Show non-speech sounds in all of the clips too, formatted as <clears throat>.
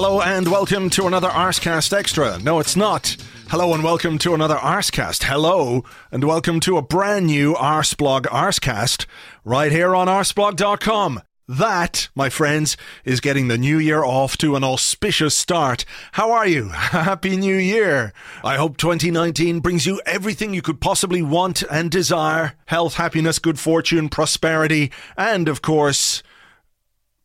Hello and welcome to another Arsecast Extra. No, it's not. Hello and welcome to another Arsecast. Hello and welcome to a brand new Arseblog Arsecast right here on arseblog.com. That, my friends, is getting the new year off to an auspicious start. How are you? <laughs> Happy New Year! I hope 2019 brings you everything you could possibly want and desire health, happiness, good fortune, prosperity, and of course,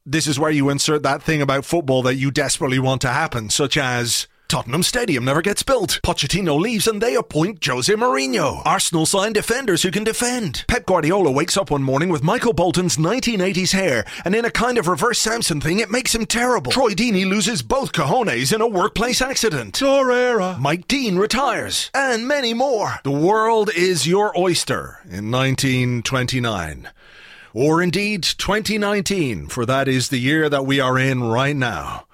this is where you insert that thing about football that you desperately want to happen, such as Tottenham Stadium never gets built. Pochettino leaves and they appoint Jose Mourinho. Arsenal sign defenders who can defend. Pep Guardiola wakes up one morning with Michael Bolton's 1980s hair, and in a kind of reverse Samson thing, it makes him terrible. Troy Deeney loses both cojones in a workplace accident. Torreira. Mike Dean retires. And many more. The world is your oyster in 1929 or indeed 2019, for that is the year that we are in right now.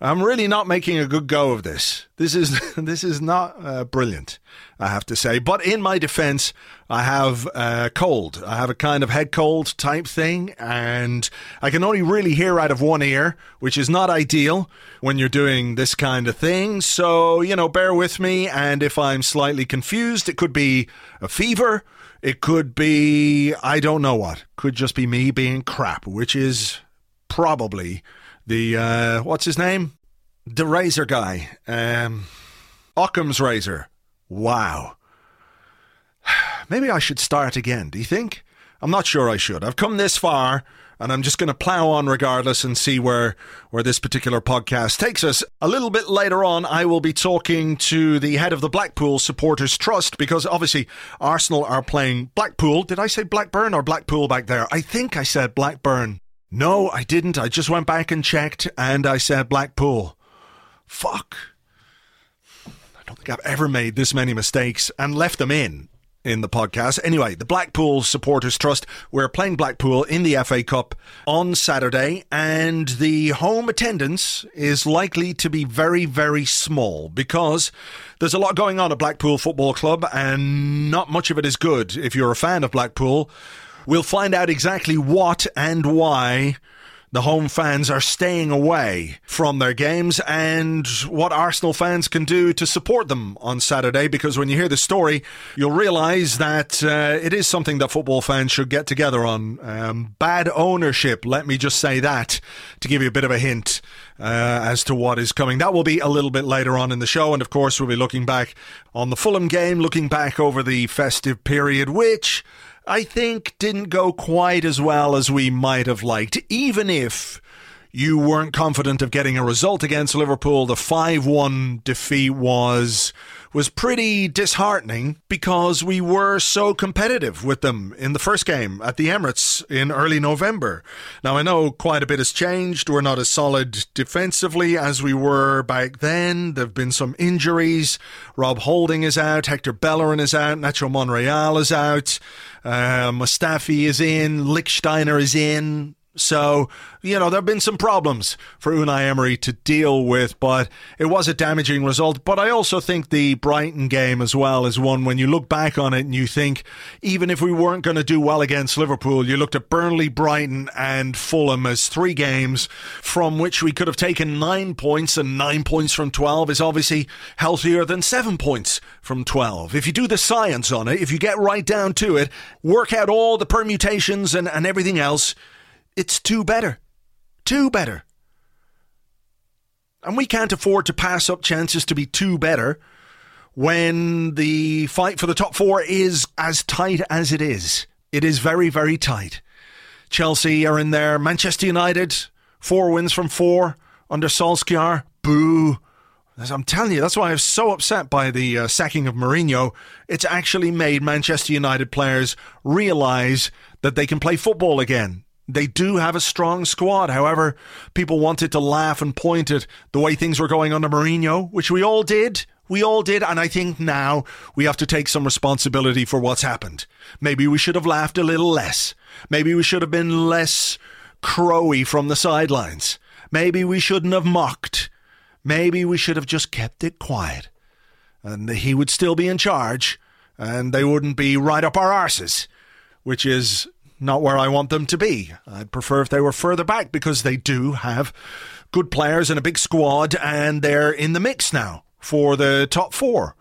I'm really not making a good go of this. This is <laughs> this is not uh, brilliant, I have to say. But in my defence, I have a cold. I have a kind of head cold type thing, and I can only really hear out of one ear, which is not ideal when you're doing this kind of thing. So you know, bear with me. And if I'm slightly confused, it could be a fever. It could be, I don't know what. Could just be me being crap, which is probably the, uh, what's his name? The razor guy. Um, Occam's razor. Wow. <sighs> Maybe I should start again, do you think? I'm not sure I should. I've come this far and I'm just going to plow on regardless and see where where this particular podcast takes us. A little bit later on, I will be talking to the head of the Blackpool Supporters Trust because obviously Arsenal are playing Blackpool. Did I say Blackburn or Blackpool back there? I think I said Blackburn. No, I didn't. I just went back and checked and I said Blackpool. Fuck. I don't think I've ever made this many mistakes and left them in in the podcast. Anyway, the Blackpool Supporters Trust, we're playing Blackpool in the FA Cup on Saturday, and the home attendance is likely to be very, very small because there's a lot going on at Blackpool Football Club, and not much of it is good if you're a fan of Blackpool. We'll find out exactly what and why the home fans are staying away from their games and what Arsenal fans can do to support them on Saturday. Because when you hear the story, you'll realise that uh, it is something that football fans should get together on. Um, bad ownership, let me just say that to give you a bit of a hint. Uh, as to what is coming. That will be a little bit later on in the show. And of course, we'll be looking back on the Fulham game, looking back over the festive period, which I think didn't go quite as well as we might have liked, even if you weren't confident of getting a result against Liverpool. The 5-1 defeat was was pretty disheartening because we were so competitive with them in the first game at the Emirates in early November. Now I know quite a bit has changed. We're not as solid defensively as we were back then. There've been some injuries. Rob Holding is out, Hector Bellerin is out, Nacho Monreal is out, uh, Mustafi is in, Lichtsteiner is in. So, you know, there have been some problems for Unai Emery to deal with, but it was a damaging result. But I also think the Brighton game as well is one when you look back on it and you think, even if we weren't going to do well against Liverpool, you looked at Burnley, Brighton, and Fulham as three games from which we could have taken nine points, and nine points from 12 is obviously healthier than seven points from 12. If you do the science on it, if you get right down to it, work out all the permutations and, and everything else, it's two better. Two better. And we can't afford to pass up chances to be two better when the fight for the top four is as tight as it is. It is very, very tight. Chelsea are in there. Manchester United, four wins from four under Solskjaer. Boo. As I'm telling you, that's why I was so upset by the uh, sacking of Mourinho. It's actually made Manchester United players realise that they can play football again. They do have a strong squad. However, people wanted to laugh and point at the way things were going under Mourinho, which we all did. We all did, and I think now we have to take some responsibility for what's happened. Maybe we should have laughed a little less. Maybe we should have been less crowy from the sidelines. Maybe we shouldn't have mocked. Maybe we should have just kept it quiet. And he would still be in charge, and they wouldn't be right up our arses, which is not where I want them to be. I'd prefer if they were further back because they do have good players and a big squad, and they're in the mix now for the top four.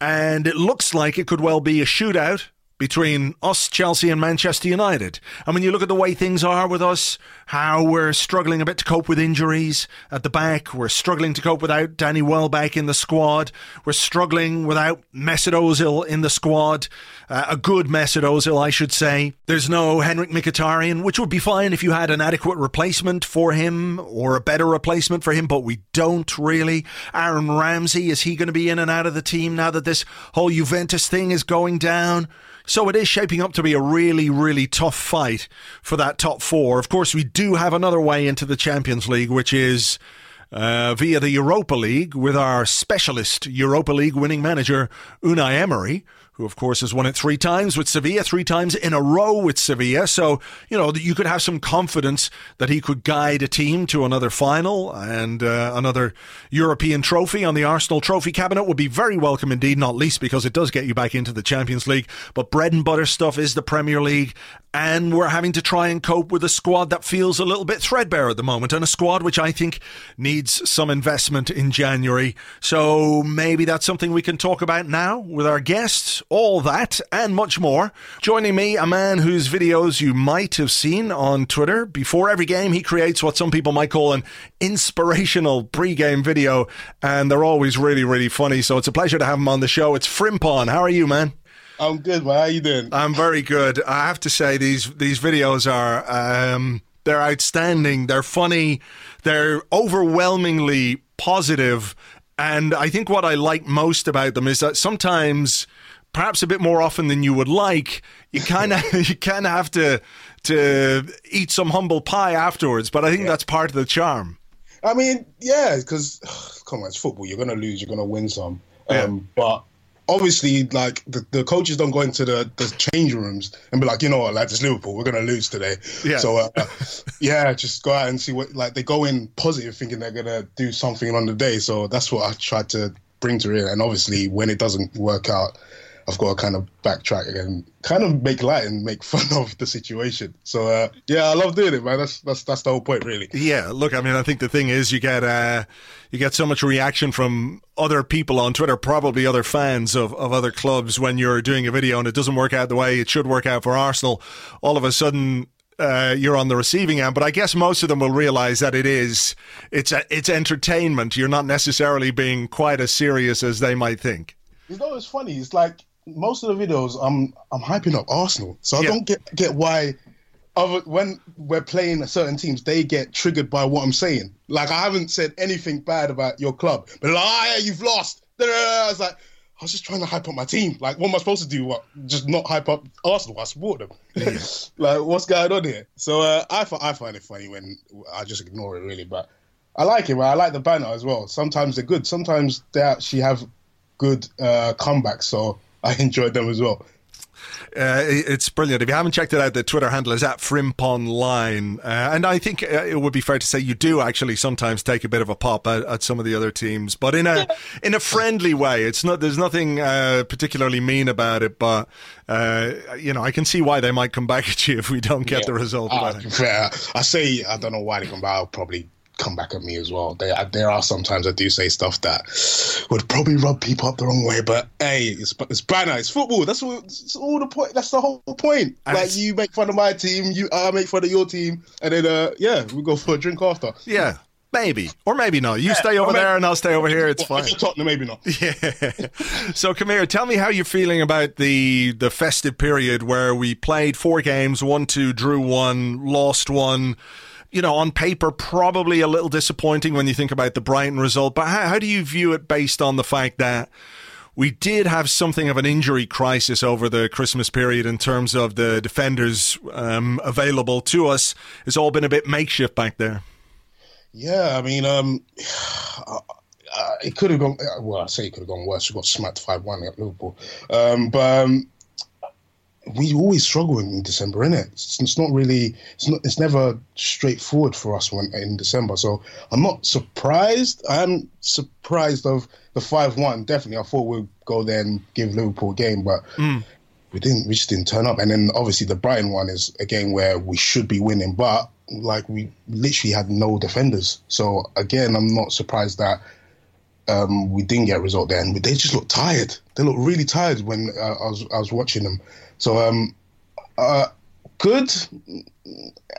And it looks like it could well be a shootout between us, Chelsea, and Manchester United. And when you look at the way things are with us, how we're struggling a bit to cope with injuries at the back, we're struggling to cope without Danny Welbeck in the squad, we're struggling without Mesut Ozil in the squad, uh, a good Mesut Ozil, I should say. There's no Henrikh Mkhitaryan, which would be fine if you had an adequate replacement for him or a better replacement for him, but we don't really. Aaron Ramsey, is he going to be in and out of the team now that this whole Juventus thing is going down? So it is shaping up to be a really, really tough fight for that top four. Of course, we do have another way into the Champions League, which is uh, via the Europa League with our specialist Europa League winning manager, Unai Emery, who of course has won it three times with Sevilla, three times in a row with Sevilla. So, you know, you could have some confidence that he could guide a team to another final and uh, another European trophy on the Arsenal trophy cabinet would be very welcome indeed, not least because it does get you back into the Champions League. But bread and butter stuff is the Premier League. And we're having to try and cope with a squad that feels a little bit threadbare at the moment, and a squad which I think needs some investment in January. So maybe that's something we can talk about now with our guests. All that and much more. Joining me, a man whose videos you might have seen on Twitter. Before every game, he creates what some people might call an inspirational pre-game video, and they're always really, really funny. So it's a pleasure to have him on the show. It's Frimpon. How are you, man? I'm good, man. How are you doing? I'm very good. I have to say these these videos are um, they're outstanding. They're funny. They're overwhelmingly positive, and I think what I like most about them is that sometimes, perhaps a bit more often than you would like, you kind of <laughs> you kind of have to to eat some humble pie afterwards. But I think yeah. that's part of the charm. I mean, yeah, because <sighs> come on, it's football. You're gonna lose. You're gonna win some. Yeah. Um, but obviously, like the, the coaches don't go into the, the change rooms and be like, you know what, like it's Liverpool, we're gonna lose today. Yeah. So uh, yeah, just go out and see what like they go in positive, thinking they're gonna do something on the day. So that's what I tried to bring to it. And obviously, when it doesn't work out, I've got to kind of backtrack and kind of make light and make <laughs> fun of the situation. So uh, yeah, I love doing it, man. That's that's that's the whole point, really. Yeah, look, I mean, I think the thing is, you get uh, you get so much reaction from other people on Twitter, probably other fans of, of other clubs, when you're doing a video and it doesn't work out the way it should work out for Arsenal. All of a sudden, uh, you're on the receiving end. But I guess most of them will realize that it is it's a, it's entertainment. You're not necessarily being quite as serious as they might think. You know, it's funny. It's like most of the videos I'm I'm hyping up Arsenal, so I yeah. don't get get why. Other, when we're playing certain teams, they get triggered by what I'm saying. Like I haven't said anything bad about your club, but like, oh, yeah, you've lost. I was like, I was just trying to hype up my team. Like, what am I supposed to do? What? Just not hype up Arsenal? I support them. Yeah. <laughs> like, what's going on here? So uh, I I find it funny when I just ignore it really, but I like it. Right? I like the banner as well. Sometimes they're good. Sometimes they actually have good uh, comebacks. So I enjoyed them as well. Uh, it's brilliant. If you haven't checked it out, the Twitter handle is at Frimponline. Uh, and I think uh, it would be fair to say you do actually sometimes take a bit of a pop at, at some of the other teams, but in a in a friendly way. It's not there's nothing uh, particularly mean about it, but uh, you know I can see why they might come back <laughs> at you if we don't get yeah. the result. Uh, fair. I say I don't know why they come back. I'll probably come back at me as well. There, there are sometimes I do say stuff that would probably rub people up the wrong way, but hey, it's it's banner, it's football. That's what, it's all the point. That's the whole point. And like you make fun of my team, you I make fun of your team, and then uh, yeah, we go for a drink after. Yeah, Maybe, or maybe not. You stay over maybe- there, and I'll stay over here. It's fine. Tottenham, maybe not. <laughs> Yeah. so come here. Tell me how you're feeling about the the festive period where we played four games, one, two, drew one, lost one. You know, on paper, probably a little disappointing when you think about the Brighton result. But how, how do you view it based on the fact that we did have something of an injury crisis over the Christmas period in terms of the defenders um, available to us? It's all been a bit makeshift back there. Yeah, I mean, um, <sighs> uh, it could have gone. Well, I say it could have gone worse. We got smacked five one at Liverpool, um, but um, we always struggle in December, innit? It's, it's not really. It's not. It's never straightforward for us when in December. So I'm not surprised. I am surprised of the five one. Definitely, I thought we'd go there and give Liverpool a game, but. We didn't. We just didn't turn up, and then obviously the Brighton one is a game where we should be winning, but like we literally had no defenders. So again, I'm not surprised that um, we didn't get a result there, and they just looked tired. They looked really tired when uh, I was I was watching them. So um, uh, good,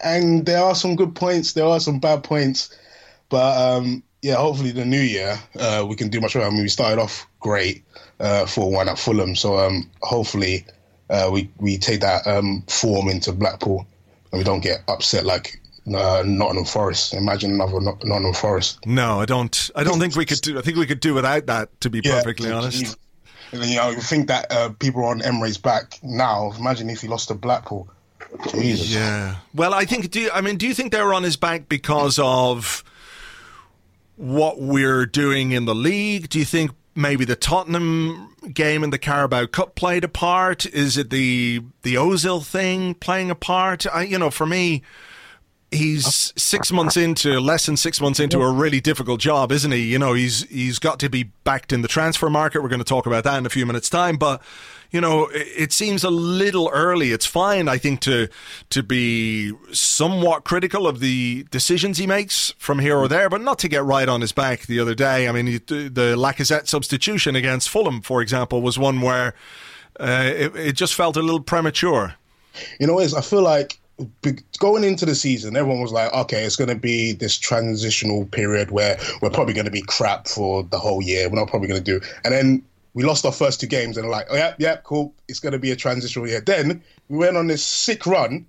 and there are some good points. There are some bad points, but um, yeah, hopefully the new year uh, we can do much better. I mean, we started off great four one at Fulham, so um, hopefully uh, we we take that um, form into Blackpool and we don't get upset like uh, Nottingham Forest. Imagine another Not- Nottingham Forest. No, I don't. I don't think we could do. I think we could do without that. To be perfectly honest. And you know, you think that uh, people are on Emery's back now. Imagine if he lost to Blackpool. Jesus. Yeah. Well, I think. Do I mean? Do you think they were on his back because of what we're doing in the league? Do you think maybe the Tottenham game in the Carabao Cup played a part? Is it the the Ozil thing playing a part? I, you know, for me. He's six months into less than six months into a really difficult job, isn't he? You know, he's he's got to be backed in the transfer market. We're going to talk about that in a few minutes' time, but you know, it, it seems a little early. It's fine, I think, to to be somewhat critical of the decisions he makes from here or there, but not to get right on his back. The other day, I mean, he- the Lacazette substitution against Fulham, for example, was one where uh, it, it just felt a little premature. You know, what it is I feel like be- going into the season, everyone was like, okay, it's going to be this transitional period where we're probably going to be crap for the whole year. We're not probably going to do. And then we lost our first two games and like, oh, yeah, yeah, cool. It's going to be a transitional year. Then we went on this sick run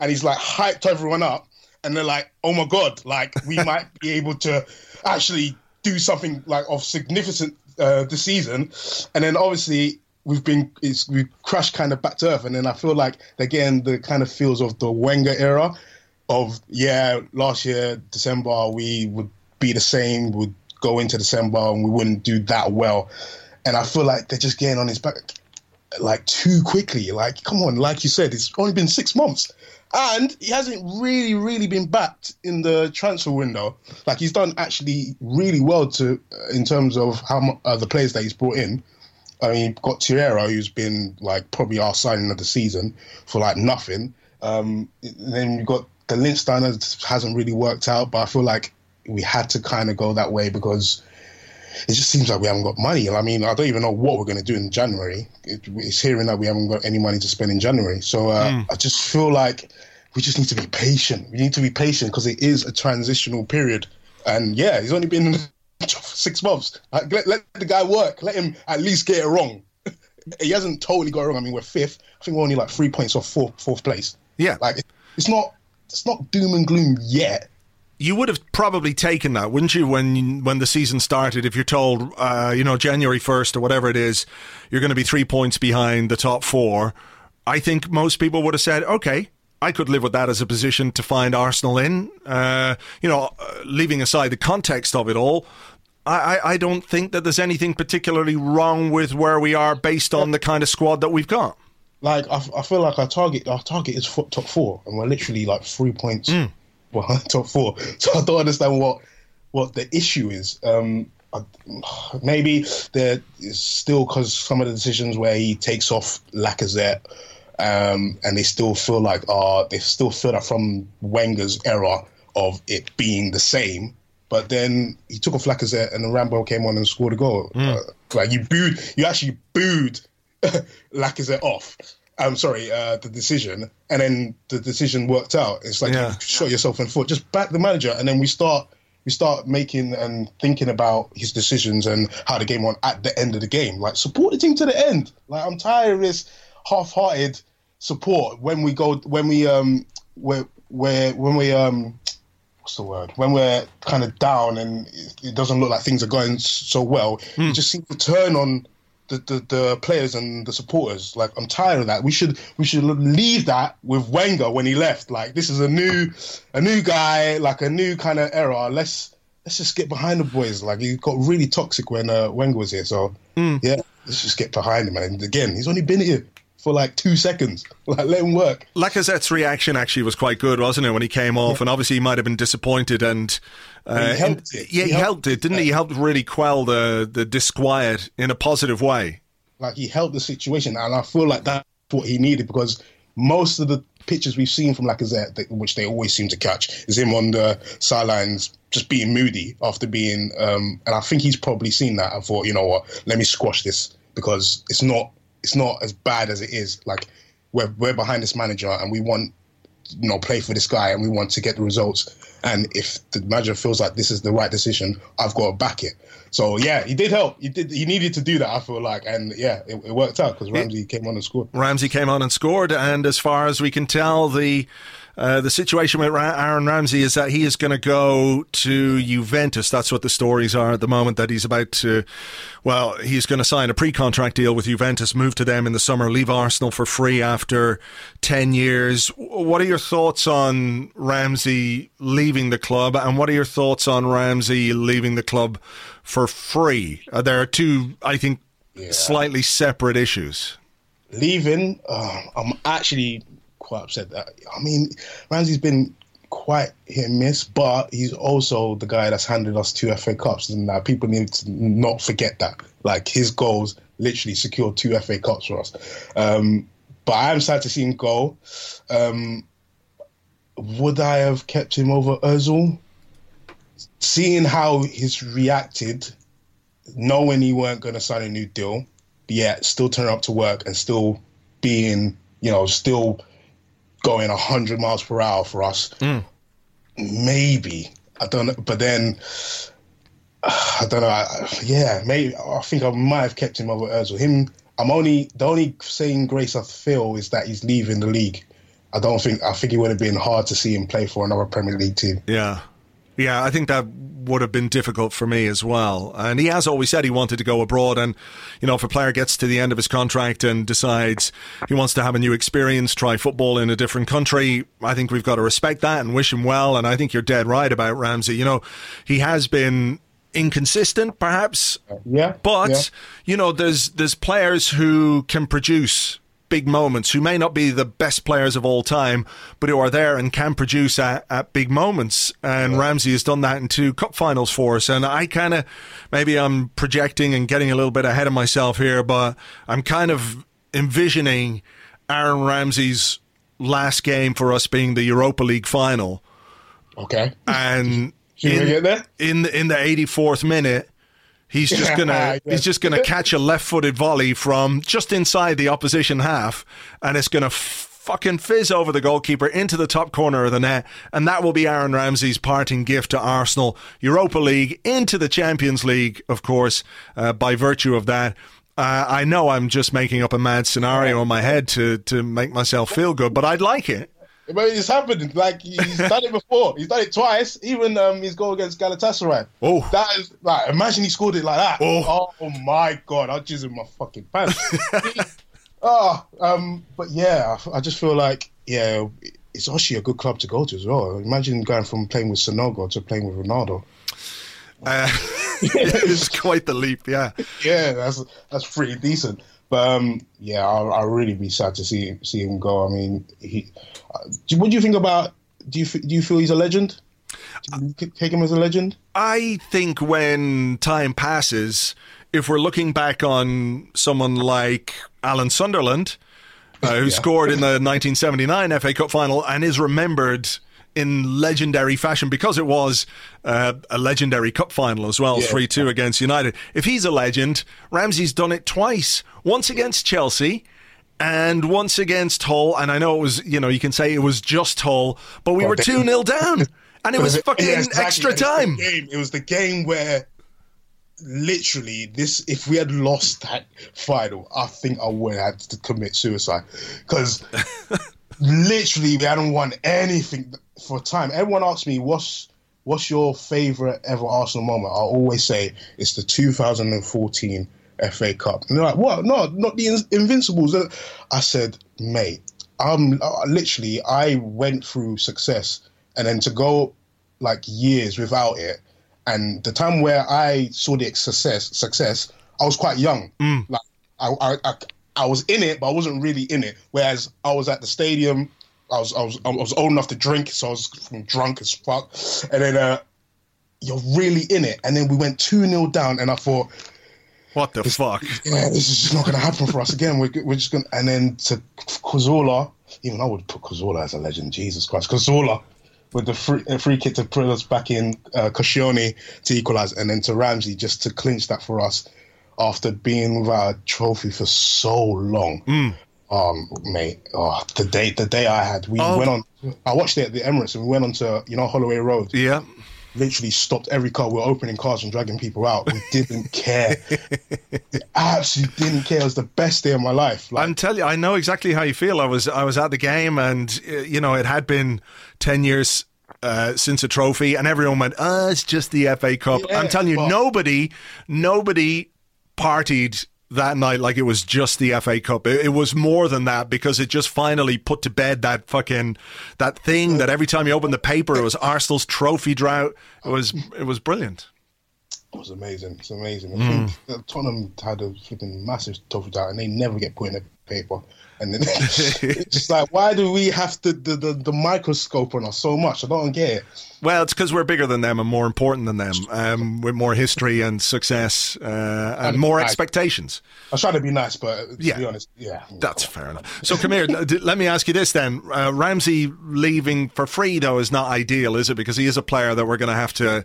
and he's like hyped everyone up. And they're like, oh my God, like we <laughs> might be able to actually do something like of significant uh, this season. And then obviously we've been it's we've crashed kind of back to earth, and then I feel like again the kind of feels of the Wenger era of yeah last year December we would be the same would go into December and we wouldn't do that well, and I feel like they're just getting on his back like too quickly. Like come on, like you said, it's only been six months. And he hasn't really, really been backed in the transfer window. Like he's done actually really well to, in terms of how uh, the players that he's brought in. I mean, you've got Torreira, who's been like probably our signing of the season for like nothing. Um, then you've got the Lichtsteiner hasn't really worked out, but I feel like we had to kind of go that way because it just seems like we haven't got money. I mean, I don't even know what we're going to do in January. It, it's hearing that we haven't got any money to spend in January. So uh, I just feel like we just need to be patient. We need to be patient because it is a transitional period. And yeah, he's only been in the job for six months. Like, let, let the guy work. Let him at least get it wrong. <laughs> he hasn't totally got it wrong. I mean, we're fifth. I think we're only like three points off fourth, fourth place. Yeah. Like it's not it's not doom and gloom yet. You would have probably taken that, wouldn't you, when when the season started? If you're told, uh, you know, January first or whatever it is, you're going to be three points behind the top four. I think most people would have said, okay, I could live with that as a position to find Arsenal in. Uh, you know, uh, leaving aside the context of it all, I, I, don't think that there's anything particularly wrong with where we are based on the kind of squad that we've got. Like I, I feel like our target our target is top four, and we're literally like three points <laughs> behind top four. So I don't understand what what the issue is. Um, I, maybe there is still because some of the decisions where he takes off Lacazette, um, and they still feel like uh they still feel that from Wenger's era of it being the same. But then he took off Lacazette, and then Rambo came on and scored a goal. Uh, like you booed, you actually booed <laughs> Lacazette off. I'm sorry, uh, the decision, and then the decision worked out. It's like Yeah. you shot yourself in the foot. Just back the manager, and then we start we start making and thinking about his decisions and how the game went at the end of the game. Like support the team to the end. Like I'm tired of this half-hearted support when we go when we um where where when we um what's the word when we're kind of down and it, it doesn't look like things are going so well. You just seem to turn on the, the, the players and the supporters. Like I'm tired of that. We should we should leave that with Wenger when he left. Like this is a new a new guy, like a new kind of era. Let's let's just get behind the boys. Like he got really toxic when uh, Wenger was here. So yeah, let's just get behind him. And again, he's only been here for like two seconds. <laughs> Like let him work. Lacazette's reaction actually was quite good, wasn't it, when he came off? And obviously he might have been disappointed and. Uh, he helped and- it. Yeah, he, He helped, helped it, didn't he? He helped really quell the, the disquiet in a positive way. like he helped the situation, and I feel like that's what he needed because most of the pictures we've seen from Lacazette, which they always seem to catch, is him on the sidelines just being moody after being. Um, and I think he's probably seen that and thought, you know what, let me squash this because it's not it's not as bad as it is. Like we're we're behind this manager and we want you know play for this guy and we want to get the results. And if the manager feels like this is the right decision, I've got to back it. So yeah, he did help. He did. He needed to do that. I feel like, and yeah, it, it worked out because Ramsey came on and scored. Ramsey came on and scored, and as far as we can tell, the uh, the situation with Ra- Aaron Ramsey is that he is going to go to Juventus. That's what the stories are at the moment. That he's about to, well, he's going to sign a pre-contract deal with Juventus, move to them in the summer, leave Arsenal for free after ten years. What are your thoughts on Ramsey leaving the club, and what are your thoughts on Ramsey leaving the club for free? Uh, there are two, I think, slightly separate issues. Leaving, uh, I'm actually quite upset that. I mean, Ramsey's been quite hit and miss, but he's also the guy that's handed us two FA Cups, and uh, people need to not forget that. Like his goals literally secured two FA Cups for us. Um, but I am sad to see him go. Um, would I have kept him over Özil? Seeing how he's reacted, knowing he weren't going to sign a new deal, yet still turning up to work and still being, you know, still going 100 miles per hour for us. Mm. Maybe. I don't know. But then, <sighs> I don't know. I, yeah, maybe. I think I might have kept him over Ozil. Him, I'm only, the only saying grace I feel is that he's leaving the league. I don't think, I think it would have been hard to see him play for another Premier League team. Yeah. Yeah, I think that would have been difficult for me as well. And he has always said he wanted to go abroad. And, you know, if a player gets to the end of his contract and decides he wants to have a new experience, try football in a different country, I think we've got to respect that and wish him well. And I think you're dead right about Ramsey. You know, he has been inconsistent, perhaps. Yeah. But yeah. you know, there's there's players who can produce big moments who may not be the best players of all time, but who are there and can produce at, at big moments. And Ramsey has done that in two cup finals for us. And I kind of maybe I'm projecting and getting a little bit ahead of myself here, but I'm kind of envisioning Aaron Ramsey's last game for us being the Europa League final. Okay. And in, in the, in the 84th minute, he's just gonna <laughs> Yeah. he's just gonna catch a left-footed volley from just inside the opposition half, and it's gonna fucking fizz over the goalkeeper into the top corner of the net, and that will be Aaron Ramsey's parting gift to Arsenal, Europa League into the Champions League, of course, uh, by virtue of that. Uh, I know I'm just making up a mad scenario in my head to to make myself feel good, but I'd like it. But it's happened. Like he's done it before. He's done it twice. Even um, his goal against Galatasaray. Oh. that is like imagine he scored it like that. Oh. Oh, my god, I'll jizz in my fucking pants. oh, <laughs> um, but yeah, I, I just feel like yeah, it's actually a good club to go to as well. Imagine going from playing with Sanogo to playing with Ronaldo. Uh, <laughs> <laughs> it's quite the leap, yeah. Yeah, that's that's pretty decent. But um, yeah, I'll, I'll really be sad to see see him go. I mean, he. Uh, what do you think about? Do you do you feel he's a legend? Do you c- take him as a legend? I think when time passes, if we're looking back on someone like Alan Sunderland, uh, who <laughs> scored in the 1979 FA Cup final and is remembered in legendary fashion because it was uh, a legendary cup final as well, 3 2 against United. If he's a legend, Ramsey's done it twice once against Chelsea. And once against Hull, and I know it was, you know, you can say it was just Hull, but we were 2 0 <laughs> down. And it was fucking Yeah, exactly. extra And it's the time. game. It was the game where literally this if we had lost that final, I think I would have had to commit suicide. Because <laughs> literally we hadn't won anything for time. Everyone asks me what's what's your favourite ever Arsenal moment? I always say it's the 2014 FA Cup. And they're like, what? No, not the In- Invincibles. I said, mate, I'm literally I went through success, and then to go like years without it, and the time where I saw the success, success, I was quite young. Mm. Like I, I, I, I was in it, but I wasn't really in it. Whereas I was at the stadium, I was, I was, I was old enough to drink, so I was drunk as fuck, and then uh, you're really in it. And then we went two 0 down, and I thought, What the fuck? yeah, this is just not going to happen for us again. We're, we're just going to, and then to Cazorla, even I would put Cazorla as a legend. Jesus Christ, Cazorla with the free, free kick to put us back in, uh, Koscielny to equalise, and then to Ramsey just to clinch that for us after being without a trophy for so long. Um, mate, oh, the day the day I had, we Oh. went on. I watched it at the Emirates, and we went on to you know Holloway Road Yeah. literally stopped every car. We were opening cars and dragging people out. We didn't <laughs> care. We absolutely didn't care. It was the best day of my life. Like, I'm telling you, I know exactly how you feel. I was I was at the game, and uh, you know it had been ten years uh, since a trophy, and everyone went, "Ah, it's just the FA Cup." Yeah, I'm telling you, but- nobody, nobody partied that night like it was just the FA Cup. It, it was more than that because it just finally put to bed that fucking that thing that every time you open the paper, it was Arsenal's trophy drought. It was it was brilliant. it was amazing. It's amazing. I Mm. think Tottenham had a flipping massive trophy out, and they never get put in the paper. And then <laughs> it's just like, why do we have the, the, the, the microscope on us so much? I don't get it. Well, it's because we're bigger than them and more important than them, um, with more history and success uh, and more expectations. I was trying to be nice, but to Yeah. be honest, yeah. That's fair enough. So come here. let me ask you this then: uh, Ramsey leaving for free though is not ideal, is it? Because he is a player that we're going to have to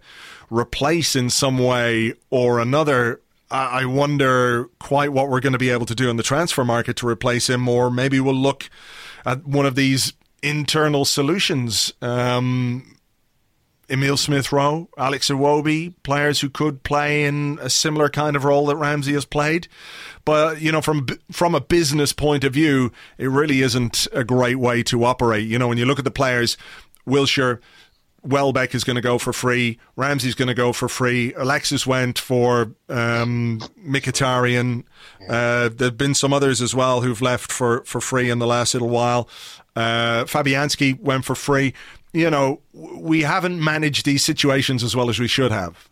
replace in some way or another. I wonder quite what we're going to be able to do in the transfer market to replace him, or maybe we'll look at one of these internal solutions. Um, Emile Smith Rowe, Alex Iwobi, players who could play in a similar kind of role that Ramsey has played. But you know, from from a business point of view, it really isn't a great way to operate. You know, when you look at the players, Wilshere. Welbeck is going to go for free. Ramsey's going to go for free. Alexis went for um, Mkhitaryan. Uh, there've been some others as well who've left for, for free in the last little while. Uh, Fabianski went for free. You know, we haven't managed these situations as well as we should have.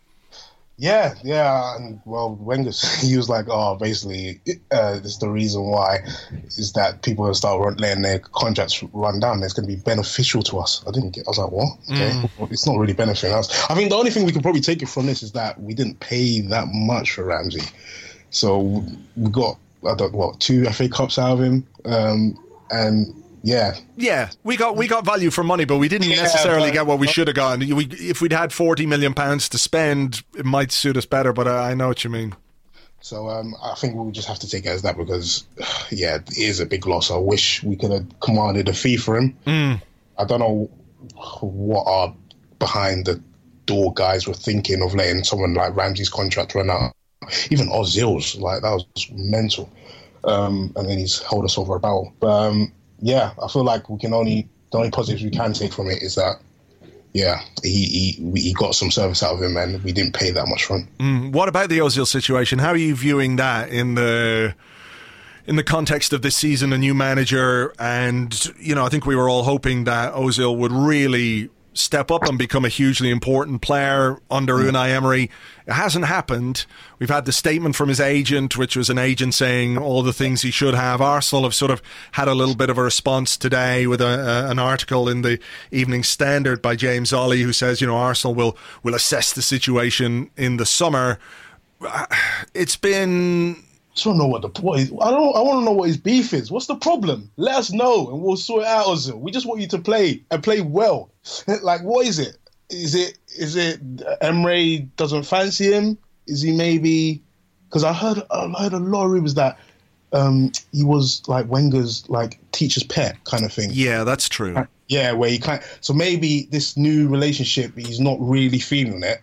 Yeah, yeah, and well, Wenger <laughs> he was like, oh, basically, uh, this the reason why is that people will start letting their contracts run down. It's going to be beneficial to us. I didn't get. I was like, what? Okay, well, it's not really benefiting us. I think the only thing we could probably take it from this is that we didn't pay that much for Ramsey, so we got I don't what two FA Cups out of him, um, and yeah, Yeah, we got we got value for money, but we didn't Yeah, necessarily but- get what we should have gotten. We, if we'd had forty million pounds to spend, it might suit us better. But I, I know what you mean. So um, I think we'll just have to take it as that because, <sighs> yeah, it is a big loss. I wish we could have commanded a fee for him. I don't know what our behind the door guys were thinking of letting someone like Ramsey's contract run out. Even Ozil's, like that was mental. Um, and then he's held us over a barrel. But um, yeah, I feel like we can only the only positives we can take from it is that yeah, he he he got some service out of him, and we didn't pay that much for him. Mm, what about the Ozil situation? How are you viewing that in the in the context of this season, a new manager, and you know, I think we were all hoping that Ozil would really step up and become a hugely important player under mm. Unai Emery. It hasn't happened. We've had the statement from his agent, which was an agent saying all the things he should have. Arsenal have sort of had a little bit of a response today with a, a, an article in the Evening Standard by James Olley, who says, you know, Arsenal will will assess the situation in the summer. Uh, it's been just want to know what the what is. I don't. I want to know what his beef is. What's the problem? Let us know, and we'll sort it out. Ozil. We just want you to play and play well. <laughs> like, what is it? Is it is it Emery doesn't fancy him? Is he maybe? Because I heard I heard a lot of rumors that um, he was like Wenger's like teacher's pet kind of thing. yeah, that's true. Yeah, where he kind. So maybe this new relationship, he's not really feeling it,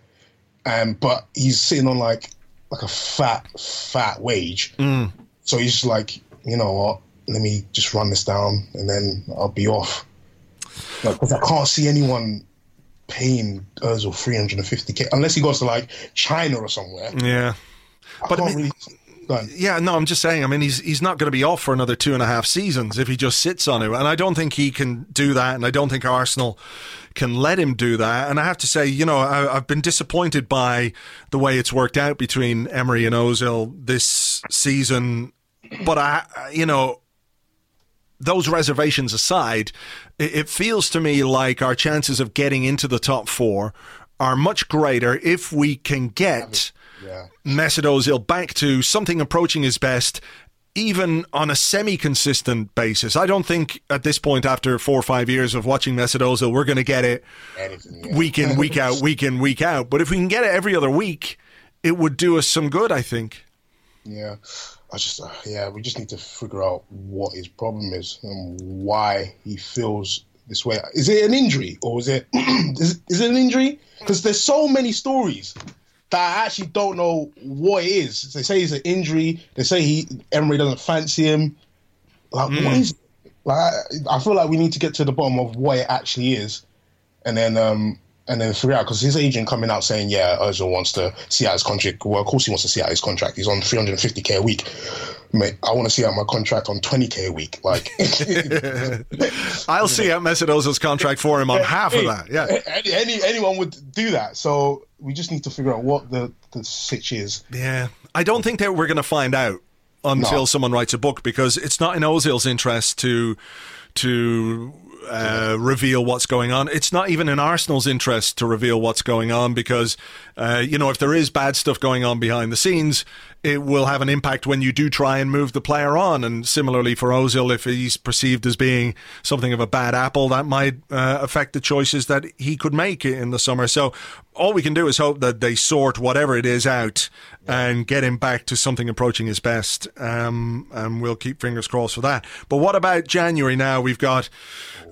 um, but he's sitting on like like a fat fat wage. Mm. So he's just like, you know what? Let me just run this down, and then I'll be off. Because I can't see anyone paying Özil 350k unless he goes to like China or somewhere. Yeah. I But I mean- really. Yeah, no, I'm just saying. I mean, he's he's not going to be off for another two and a half seasons if he just sits on it, and I don't think he can do that, and I don't think Arsenal can let him do that. And I have to say, you know, I, I've been disappointed by the way it's worked out between Emery and Ozil this season. But I, you know, those reservations aside, it, it feels to me like our chances of getting into the top four are much greater if we can get Yeah. Mesut Ozil back to something approaching his best, even on a semi-consistent basis. I don't think at this point, after four or five years of watching Mesut Ozil, we're going to get it Anything, yeah. week in, week out, <laughs> week in, week out. But if we can get it every other week, it would do us some good. I think. Yeah, I just uh, yeah, we just need to figure out what his problem is and why he feels this way. Is it an injury or is it <clears throat> is, is it an injury? Because there's so many stories that I actually don't know what it is. They say he's an injury. They say he Emery doesn't fancy him. Like what is? Like I, feel like we need to get to the bottom of what it actually is, and then um and then figure out because his agent coming out saying yeah Ozil wants to see out his contract. Well, of course he wants to see out his contract. He's on 350k a week. Mate, I want to see out my contract on 20k a week. Like <laughs> <laughs> I'll see out Mesut Ozil's contract for him on half of that. Yeah. <laughs> any anyone would do that. So we just need to figure out what the the sitch is. Yeah, I don't think that we're going to find out until No. someone writes a book because it's not in Ozil's interest to to uh, reveal what's going on. It's not even in Arsenal's interest to reveal what's going on because uh, you know if there is bad stuff going on behind the scenes, it will have an impact when you do try and move the player on. And similarly for Ozil, if he's perceived as being something of a bad apple, that might uh, affect the choices that he could make in the summer. So all we can do is hope that they sort whatever it is out and get him back to something approaching his best. Um, and we'll keep fingers crossed for that. But what about January now? We've got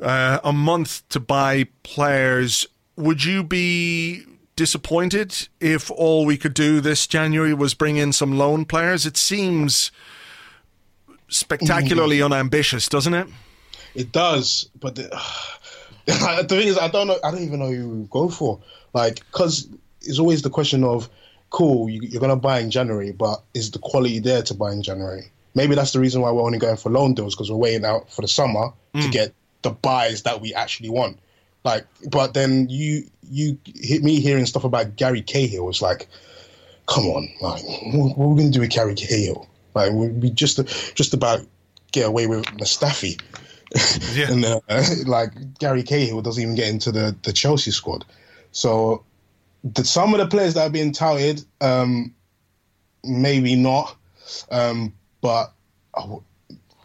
uh, a month to buy players. Would you be disappointed if all we could do this January was bring in some loan players? It seems spectacularly mm. unambitious, doesn't it? It does, but the, <sighs> the thing is, I don't know. I don't even know who we go for. Like, because it's always the question of, cool, you, you're gonna buy in January, but is the quality there to buy in January? Maybe that's the reason why we're only going for loan deals because we're waiting out for the summer to mm. get the buys that we actually want. Like, but then you you hit me hearing stuff about Gary Cahill. It's like, come on, like, what, what are we gonna do with Gary Cahill? Like, we, we just just about get away with Mustafi. Yeah. <laughs> and uh, <laughs> like Gary Cahill doesn't even get into the, the Chelsea squad. So the, some of the players that are being touted, um, maybe not, um, but I, w-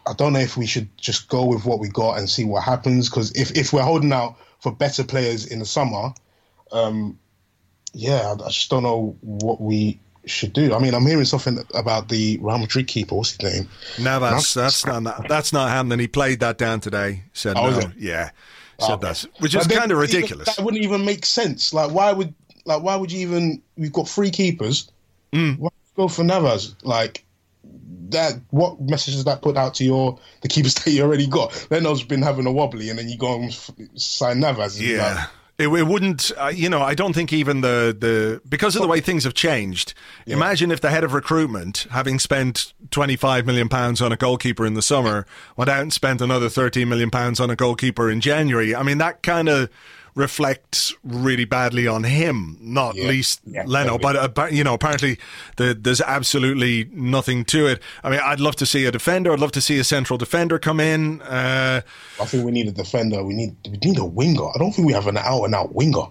I don't know if we should just go with what we got and see what happens. Because if, if we're holding out for better players in the summer, um, yeah, I, I just don't know what we should do. I mean, I'm hearing something about the Real Madrid keeper. What's his name? Navas, that's not that's not happening. He played that down today. Said Oh, no, yeah, said Okay. that, which is kind of even- ridiculous. That wouldn't even make sense. Like, why would like why would you even? We've got three keepers. Mm. Why go for Navas? Like that. What message does that put out to your the keepers <laughs> that you already got? Leno's been having a wobbly, and then you go and f- sign Navas. Yeah. like, It, it wouldn't, uh, you know, I don't think even the, the because of the way things have changed. Imagine if the head of recruitment, having spent 25 million pounds on a goalkeeper in the summer, went out and spent another 13 million pounds on a goalkeeper in January. I mean, that kind of reflects really badly on him, not Yeah. least Yeah, Leno. totally. But uh, you know, apparently the, there's absolutely nothing to it. I mean, I'd love to see a defender. I'd love to see a central defender come in. Uh, I think we need a defender. We need we need a winger. I don't think we have an out and out winger.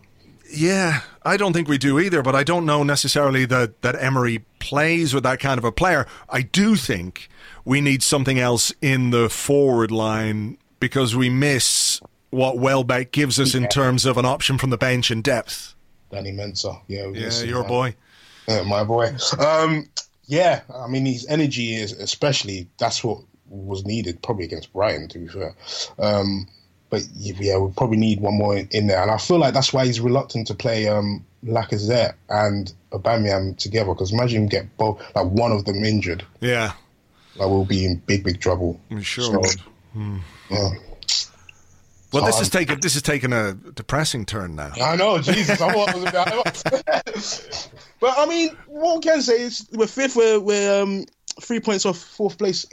Yeah, I don't think we do either, but I don't know necessarily that, that Emery plays with that kind of a player. I do think we need something else in the forward line because we miss what Welbeck gives us in terms of an option from the bench and depth. Danny Mensah. Yeah, Yeah, your man. boy. Yeah, my boy. Um, yeah, I mean his energy is especially that's what was needed probably against Brighton to be fair. Um, but yeah, we probably need one more in, in, there, and I feel like that's why he's reluctant to play um, Lacazette and Aubameyang together. Because imagine him get both, like one of them injured. Yeah, like we'll be in big, big trouble. We sure so, hmm. Yeah. Well, this is taking this is taking a depressing turn now. I know, Jesus. I was about, <laughs> but I mean, what we can say is we're fifth. We're, we're um, three points off fourth place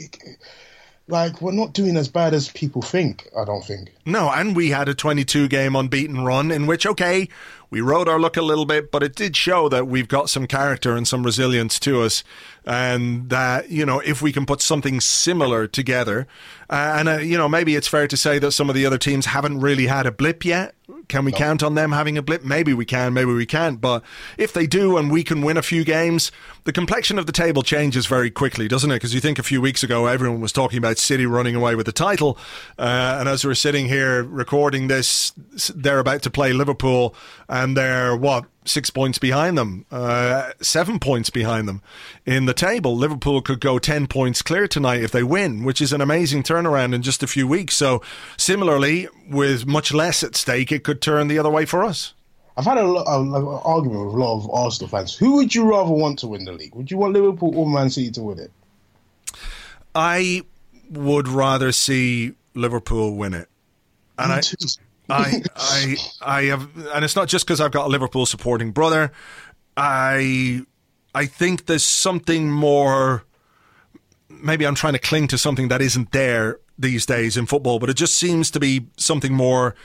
like we're not doing as bad as people think. I don't think. No, and we had a 22 game unbeaten run in which, okay, we rode our luck a little bit, but it did show that we've got some character and some resilience to us, and that you know if we can put something similar together, uh, and uh, you know maybe it's fair to say that some of the other teams haven't really had a blip yet. Can we no. count on them having a blip? Maybe we can, maybe we can't. But if they do and we can win a few games, the complexion of the table changes very quickly, doesn't it? Because you think a few weeks ago everyone was talking about City running away with the title, uh, and as we're sitting here recording this, they're about to play Liverpool, and they're what six points behind them, uh, seven points behind them in the table. Liverpool could go 10 points clear tonight if they win, which is an amazing turnaround in just a few weeks. So, similarly, with much less at stake, it could turn the other way for us. I've had a lot of like, argument with a lot of Arsenal fans. Who would you rather want to win the league? Would you want Liverpool or Man City to win it? I would rather see Liverpool win it. And I, <laughs> I, I, I have, and it's not just because I've got a Liverpool supporting brother. I, I think there's something more. Maybe I'm trying to cling to something that isn't there these days in football, but it just seems to be something more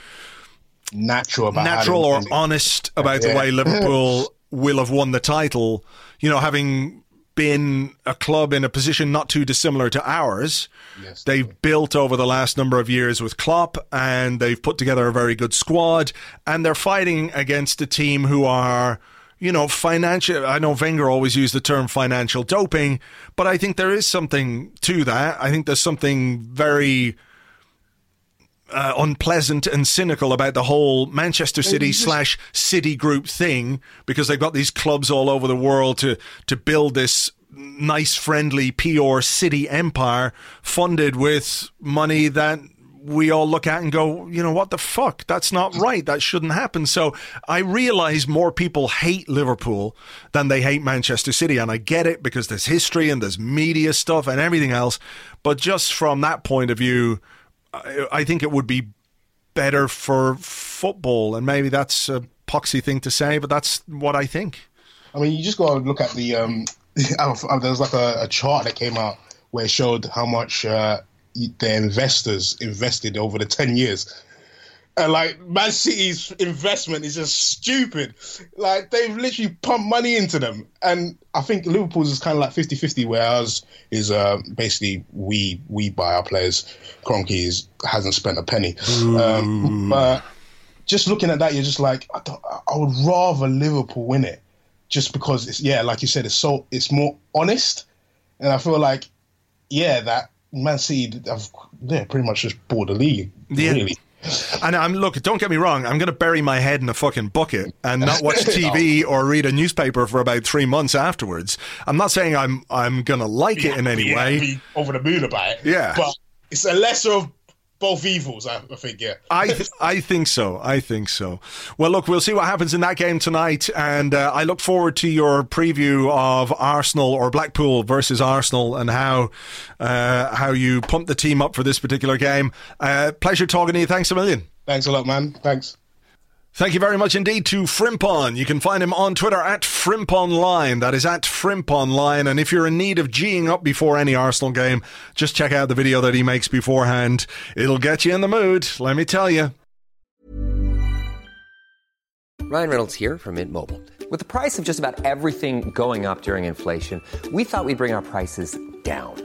natural, natural or honest about yeah. the way <laughs> Liverpool will have won the title. You know, having been a club in a position not too dissimilar to ours. Yes, they've built over the last number of years with Klopp and they've put together a very good squad and they're fighting against a team who are you know, financial. I know Wenger always used the term financial doping, but I think there is something to that. I think there's something very uh, unpleasant and cynical about the whole Manchester City slash City Group thing because they've got these clubs all over the world to to build this nice, friendly PR city empire funded with money that we all look at and go, you know, what the fuck? That's not right. That shouldn't happen. So I realize more people hate Liverpool than they hate Manchester City. And I get it because there's history and there's media stuff and everything else. But just from that point of view, I think it would be better for football, and maybe that's a poxy thing to say, but that's what I think. I mean, you just got to look at the. Um, <laughs> there's like a, a, chart that came out where it showed how much uh, the investors invested over the ten years, and like Man City's investment is just stupid. Like they've literally pumped money into them. And I think Liverpool's is kind of like 50-50, whereas is uh, basically we we buy our players. Kroenke hasn't spent a penny. Um, but just looking at that, you're just like, I, I would rather Liverpool win it, just because it's yeah, like you said, it's so it's more honest, and I feel like yeah that Man City have yeah pretty much just bought the league. Yeah. Really. And I'm look, don't get me wrong. I'm going to bury my head in a fucking bucket and not watch <laughs> TV or read a newspaper for about three months afterwards. I'm not saying I'm I'm going to like yeah, it in any yeah, way. over the moon about it. Yeah, but it's a lesser of both evils, I, think, yeah. I th- I think so. I think so. Well, look, we'll see what happens in that game tonight, and uh, I look forward to your preview of Arsenal or Blackpool versus Arsenal and how uh, how you pump the team up for this particular game. Uh, pleasure talking to you. Thanks a million. Thanks a lot, man. Thanks. Thank you very much indeed to Frimpon. You can find him on Twitter at Frimponline. That is at Frimponline. And if you're in need of G'ing up before any Arsenal game, just check out the video that he makes beforehand. It'll get you in the mood, let me tell you. Ryan Reynolds here from Mint Mobile. With the price of just about everything going up during inflation, we thought we'd bring our prices down.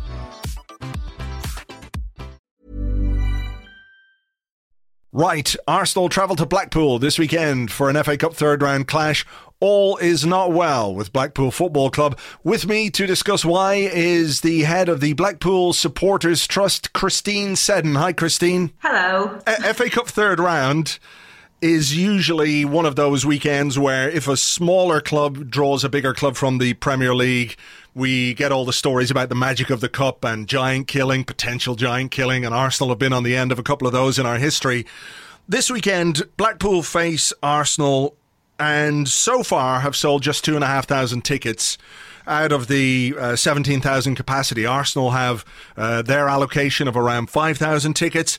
Right, Arsenal travel to Blackpool this weekend for an FA Cup third round clash. All is not well with Blackpool Football Club. With me to discuss why is the head of the Blackpool Supporters Trust, Christine Seddon. Hi, Christine. Hello. A- FA Cup third round is usually one of those weekends where if a smaller club draws a bigger club from the Premier League, we get all the stories about the magic of the cup and giant killing, potential giant killing, and Arsenal have been on the end of a couple of those in our history. This weekend, Blackpool face Arsenal and so far have sold just two and a half thousand tickets out of the uh, 17,000 capacity. Arsenal have uh, their allocation of around 5,000 tickets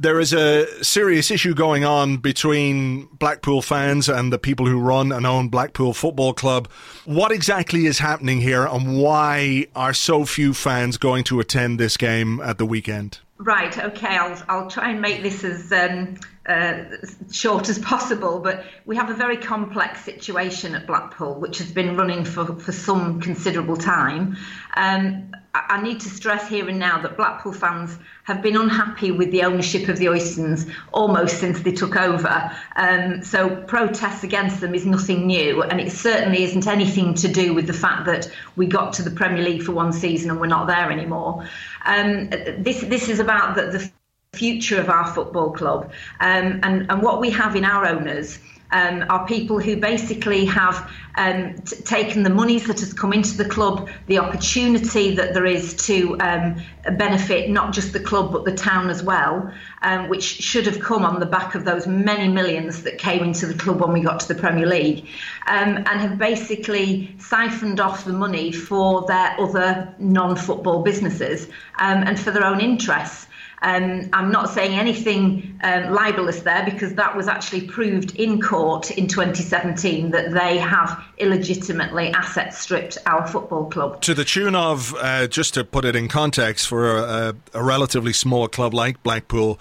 there is a serious issue going on between Blackpool fans and the people who run and own Blackpool Football Club. What exactly is happening here, and why are so few fans going to attend this game at the weekend? Right. Okay. I'll I'll try and make this as um, uh, short as possible. But we have a very complex situation at Blackpool, which has been running for for some considerable time. Um, I need to stress here and now that Blackpool fans have been unhappy with the ownership of the Oystons almost since they took over. Um, so protests against them is nothing new, and it certainly isn't anything to do with the fact that we got to the Premier League for one season and we're not there anymore. Um, this this is about the, the future of our football club, um, and and what we have in our owners um, are people who basically have um, t- taken the monies that has come into the club, the opportunity that there is to um, benefit not just the club but the town as well, um, which should have come on the back of those many millions that came into the club when we got to the Premier League, um, and have basically siphoned off the money for their other non-football businesses um, and for their own interests. Um, I'm not saying anything um, libelous there because that was actually proved in court in 2017 that they have illegitimately asset stripped our football club. To the tune of, uh, just to put it in context, for a, a relatively small club like Blackpool,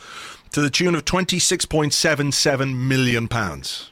to the tune of 26.77 million pounds.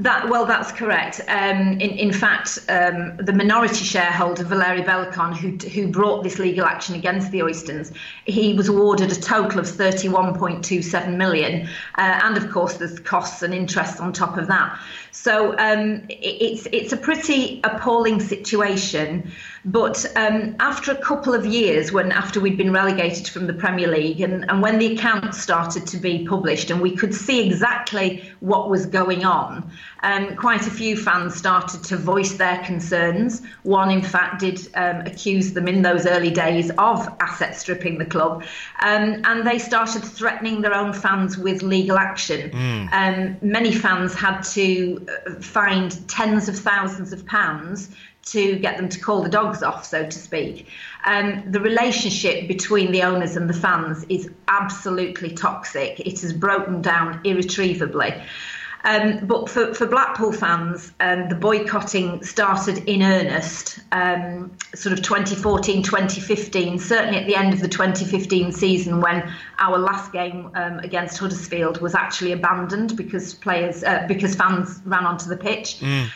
That well, that's correct. Um, in in fact, um, the minority shareholder Valery Belokon, who who brought this legal action against the Oystons, he was awarded a total of thirty one point two seven million, uh, and of course there's costs and interest on top of that. So um, it's it's a pretty appalling situation. But um, after a couple of years, when after we'd been relegated from the Premier League, and, and when the accounts started to be published, and we could see exactly what was going on, um, quite a few fans started to voice their concerns. One, in fact, did um, accuse them in those early days of asset stripping the club, um, and they started threatening their own fans with legal action. Mm. many fans had to uh, find tens of thousands of pounds to get them to call the dogs off, so to speak. Um, the relationship between the owners and the fans is absolutely toxic. It has broken down irretrievably. Um, but for, for Blackpool fans, um, the boycotting started in earnest, um, sort of 2014, 2015, certainly at the end of the 2015 season when our last game um, against Huddersfield was actually abandoned because players, uh, because fans ran onto the pitch. Mm.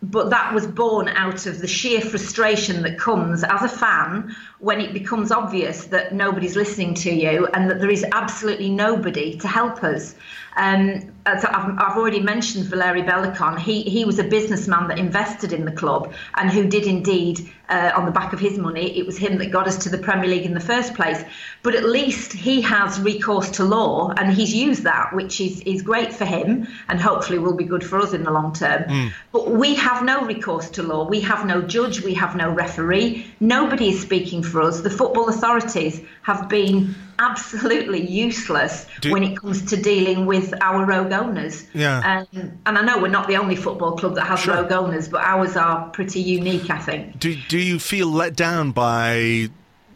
But that was born out of the sheer frustration that comes as a fan when it becomes obvious that nobody's listening to you and that there is absolutely nobody to help us. Um, as I've, I've, already mentioned Valery Belokon. He he was a businessman that invested in the club and who did indeed, uh, on the back of his money, it was him that got us to the Premier League in the first place. But at least he has recourse to law and he's used that, which is is great for him and hopefully will be good for us in the long term. Mm. But we have no recourse to law. We have no judge. We have no referee. Nobody is speaking for us. The football authorities have been absolutely useless do, when it comes to dealing with our rogue owners. Yeah. Um, and I know we're not the only football club that has sure. rogue owners, but ours are pretty unique, I think. Do, do you feel let down by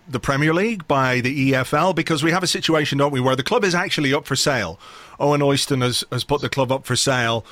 the Premier League, by the EFL? Because we have a situation, don't we, where the club is actually up for sale. Owen Oyston has, has put the club up for sale.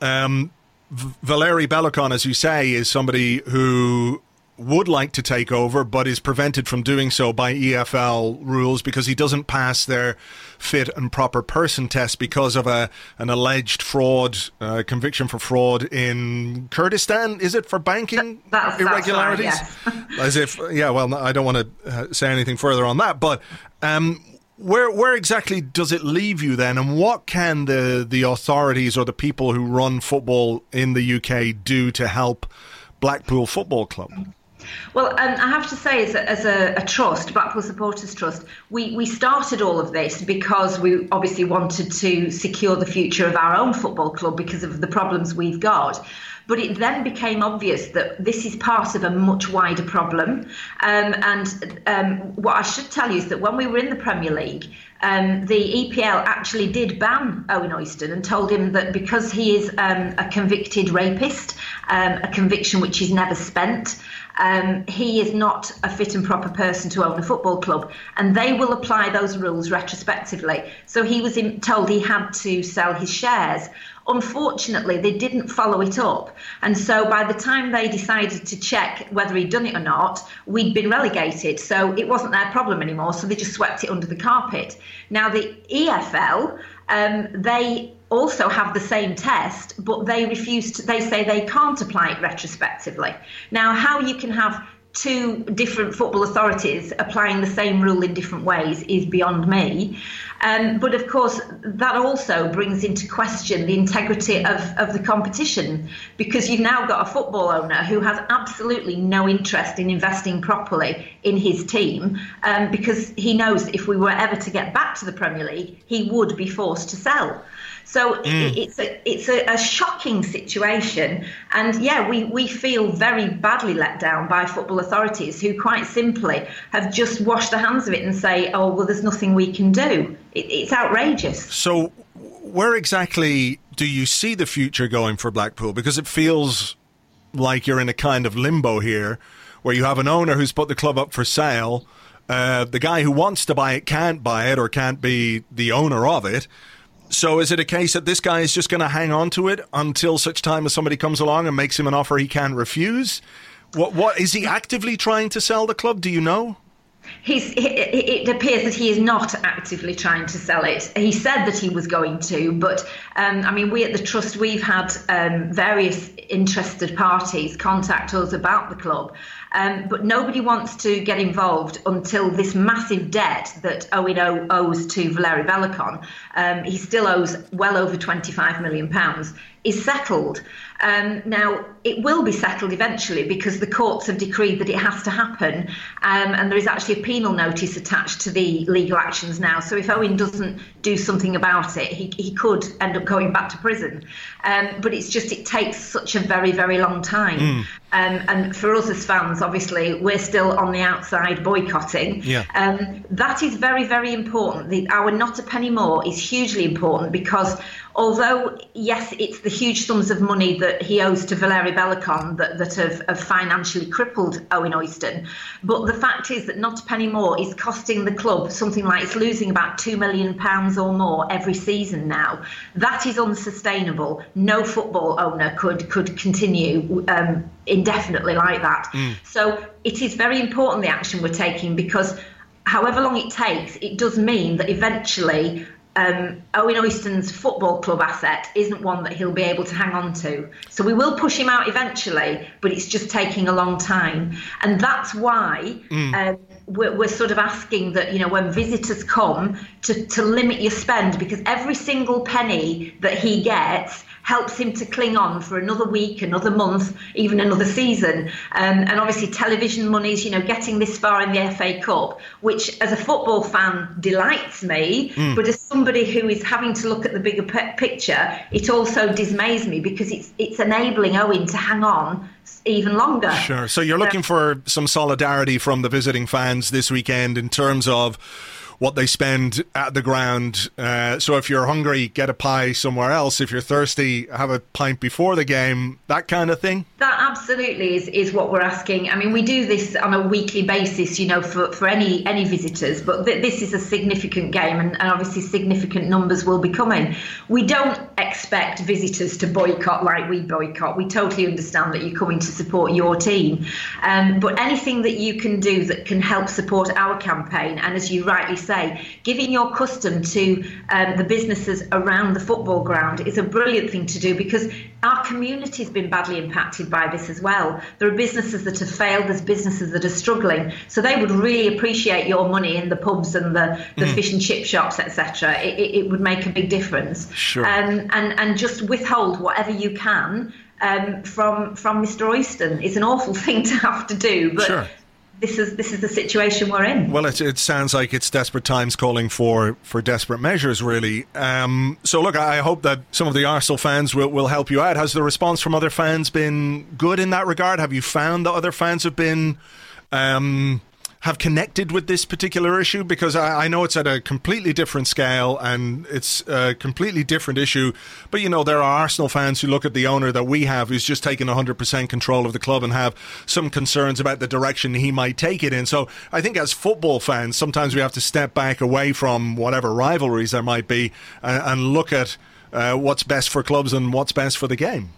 Um, v- Belokon, as you say, is somebody who would like to take over, but is prevented from doing so by EFL rules because he doesn't pass their fit and proper person test because of a an alleged fraud uh, conviction for fraud in Kyrgyzstan. Is it for banking that's, irregularities? That's right, yes. As if, yeah. Well, I don't want to uh, say anything further on that, but. Um, where where exactly does it leave you then, and what can the the authorities or the people who run football in the UK do to help Blackpool Football Club? Well, um, I have to say, as a, as a, a, trust, Blackpool Supporters Trust, we, we started all of this because we obviously wanted to secure the future of our own football club because of the problems we've got. But it then became obvious that this is part of a much wider problem. Um, and um, what I should tell you is that when we were in the Premier League, um, the EPL actually did ban Owen Oyston and told him that because he is um, a convicted rapist, um, a conviction which he's never spent, um, he is not a fit and proper person to own a football club, and they will apply those rules retrospectively. So he was in, told he had to sell his shares. Unfortunately, they didn't follow it up. And so by the time they decided to check whether he'd done it or not, we'd been relegated. So it wasn't their problem anymore. So they just swept it under the carpet. Now, the EFL, um, they also have the same test, but they refuse to, they say they can't apply it retrospectively. Now, how you can have two different football authorities applying the same rule in different ways is beyond me. Um, but of course, that also brings into question the integrity of, of the competition because you've now got a football owner who has absolutely no interest in investing properly in his team um, because he knows if we were ever to get back to the Premier League, he would be forced to sell. So mm. it's a it's a, a, shocking situation, and yeah, we we feel very badly let down by football authorities who quite simply have just washed their hands of it and say, oh well, there's nothing we can do. It, it's outrageous. So, where exactly do you see the future going for Blackpool? Because it feels like you're in a kind of limbo here, where you have an owner who's put the club up for sale. Uh, the guy who wants to buy it can't buy it or can't be the owner of it. So is it a case that this guy is just going to hang on to it until such time as somebody comes along and makes him an offer he can refuse? What what is he actively trying to sell the club? Do you know? He's, it appears that he is not actively trying to sell it. He said that he was going to, but um, I mean, we at the Trust, we've had um, various interested parties contact us about the club. Um, but nobody wants to get involved until this massive debt that Owen owes to Valery Belokon, um, he still owes well over £25 million, is settled. Um, now, it will be settled eventually because the courts have decreed that it has to happen, um, and there is actually a penal notice attached to the legal actions now. So, if Owen doesn't do something about it, he, he could end up going back to prison. Um, but it's just, it takes such a very, very long time. Mm. and for us as fans, obviously, we're still on the outside boycotting. Yeah. Um, that is very, very important. The, our Not a Penny More is hugely important because although, yes, it's the huge sums of money that he owes to Valery Belokon that, that have, have financially crippled Owen Oyston, but the fact is that Not a Penny More is costing the club something like it's losing about £2 million or more every season now. That is unsustainable. No football owner could, could continue um, indefinitely like that. Mm. So it is very important the action we're taking because however long it takes, it does mean that eventually um, Owen Oyston's football club asset isn't one that he'll be able to hang on to. So we will push him out eventually, but it's just taking a long time. And that's why mm. um, we're, we're, sort of asking that, you know, when visitors come, to, to limit your spend because every single penny that he gets helps him to cling on for another week, another month, even another season. Um, and obviously, television monies, you know, getting this far in the FA Cup, which as a football fan delights me, mm. but as somebody who is having to look at the bigger p- picture, it also dismays me because it's it's enabling Owen to hang on even longer. Sure. So you're looking for some solidarity from the visiting fans this weekend in terms of what they spend at the ground. Uh, so if you're hungry, get a pie somewhere else. If you're thirsty, have a pint before the game. That kind of thing. That absolutely is, is what we're asking. I mean, we do this on a weekly basis, you know, for, for any any visitors. But th- this is a significant game, and, and obviously significant numbers will be coming. We don't expect visitors to boycott like we boycott. We totally understand that you're coming to support your team, um, but anything that you can do that can help support our campaign, and as you rightly say say, giving your custom to um, the businesses around the football ground is a brilliant thing to do because our community has been badly impacted by this as well. There are businesses that have failed, there's businesses that are struggling. So they would really appreciate your money in the pubs and the, the mm. fish and chip shops, etc. It, it, it, would make a big difference. Sure. Um, and, and just withhold whatever you can um, from from Mr. Oyston. It's an awful <laughs> thing to have to do, but sure this is this is the situation we're in. Well, it, it sounds like it's desperate times calling for, for desperate measures, really. Um, so, look, I hope that some of the Arsenal fans will, will help you out. Has the response from other fans been good in that regard? Have you found that other fans have been um, have connected with this particular issue? Because I, I, know it's at a completely different scale and it's a completely different issue. But, you know, there are Arsenal fans who look at the owner that we have who's just taken 100% control of the club and have some concerns about the direction he might take it in. So I think as football fans, sometimes we have to step back away from whatever rivalries there might be and, and look at uh, what's best for clubs and what's best for the game.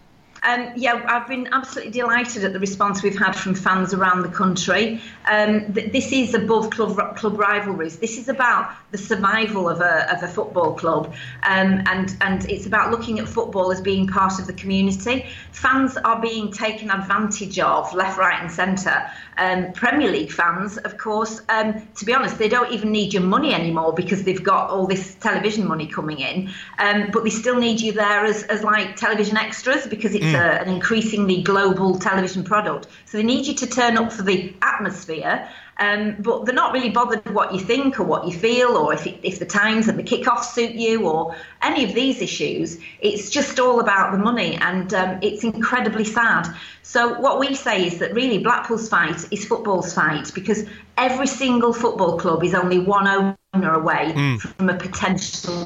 Um, yeah, I've been absolutely delighted at the response we've had from fans around the country. Um, th- this is above club club rivalries. This is about the survival of a, of a football club, um, and and it's about looking at football as being part of the community. Fans are being taken advantage of left, right, and centre. Um, Premier League fans, of course, um, to be honest, they don't even need your money anymore because they've got all this television money coming in. Um, but they still need you there as, as like television extras because it's mm. a, an increasingly global television product. So they need you to turn up for the atmosphere um, but they're not really bothered what you think or what you feel or if, it, if the times and the kickoffs suit you or any of these issues. It's just all about the money and um, it's incredibly sad. So, what we say is that really Blackpool's fight is football's fight because every single football club is only one owner away mm. from a potential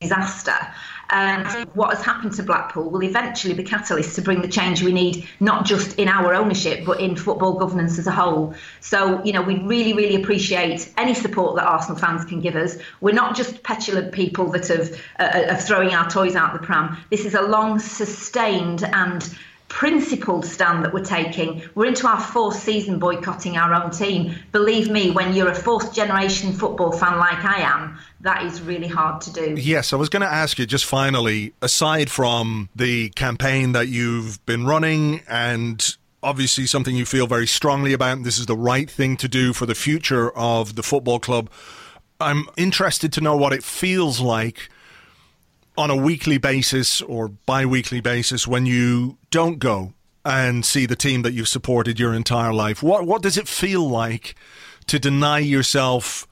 disaster. And what has happened to Blackpool will eventually be catalyst to bring the change we need, not just in our ownership, but in football governance as a whole. So, you know, we really, really appreciate any support that Arsenal fans can give us. We're not just petulant people that have uh, are throwing our toys out the pram. This is a long, sustained and principled stand that we're taking. We're into our fourth season boycotting our own team. Believe me, when you're a fourth generation football fan like I am, that is really hard to do. Yes, I was going to ask you just finally, aside from the campaign that you've been running and obviously something you feel very strongly about, this is the right thing to do for the future of the football club. I'm interested to know what it feels like on a weekly basis or bi weekly basis when you don't go and see the team that you've supported your entire life? What what does it feel like to deny yourself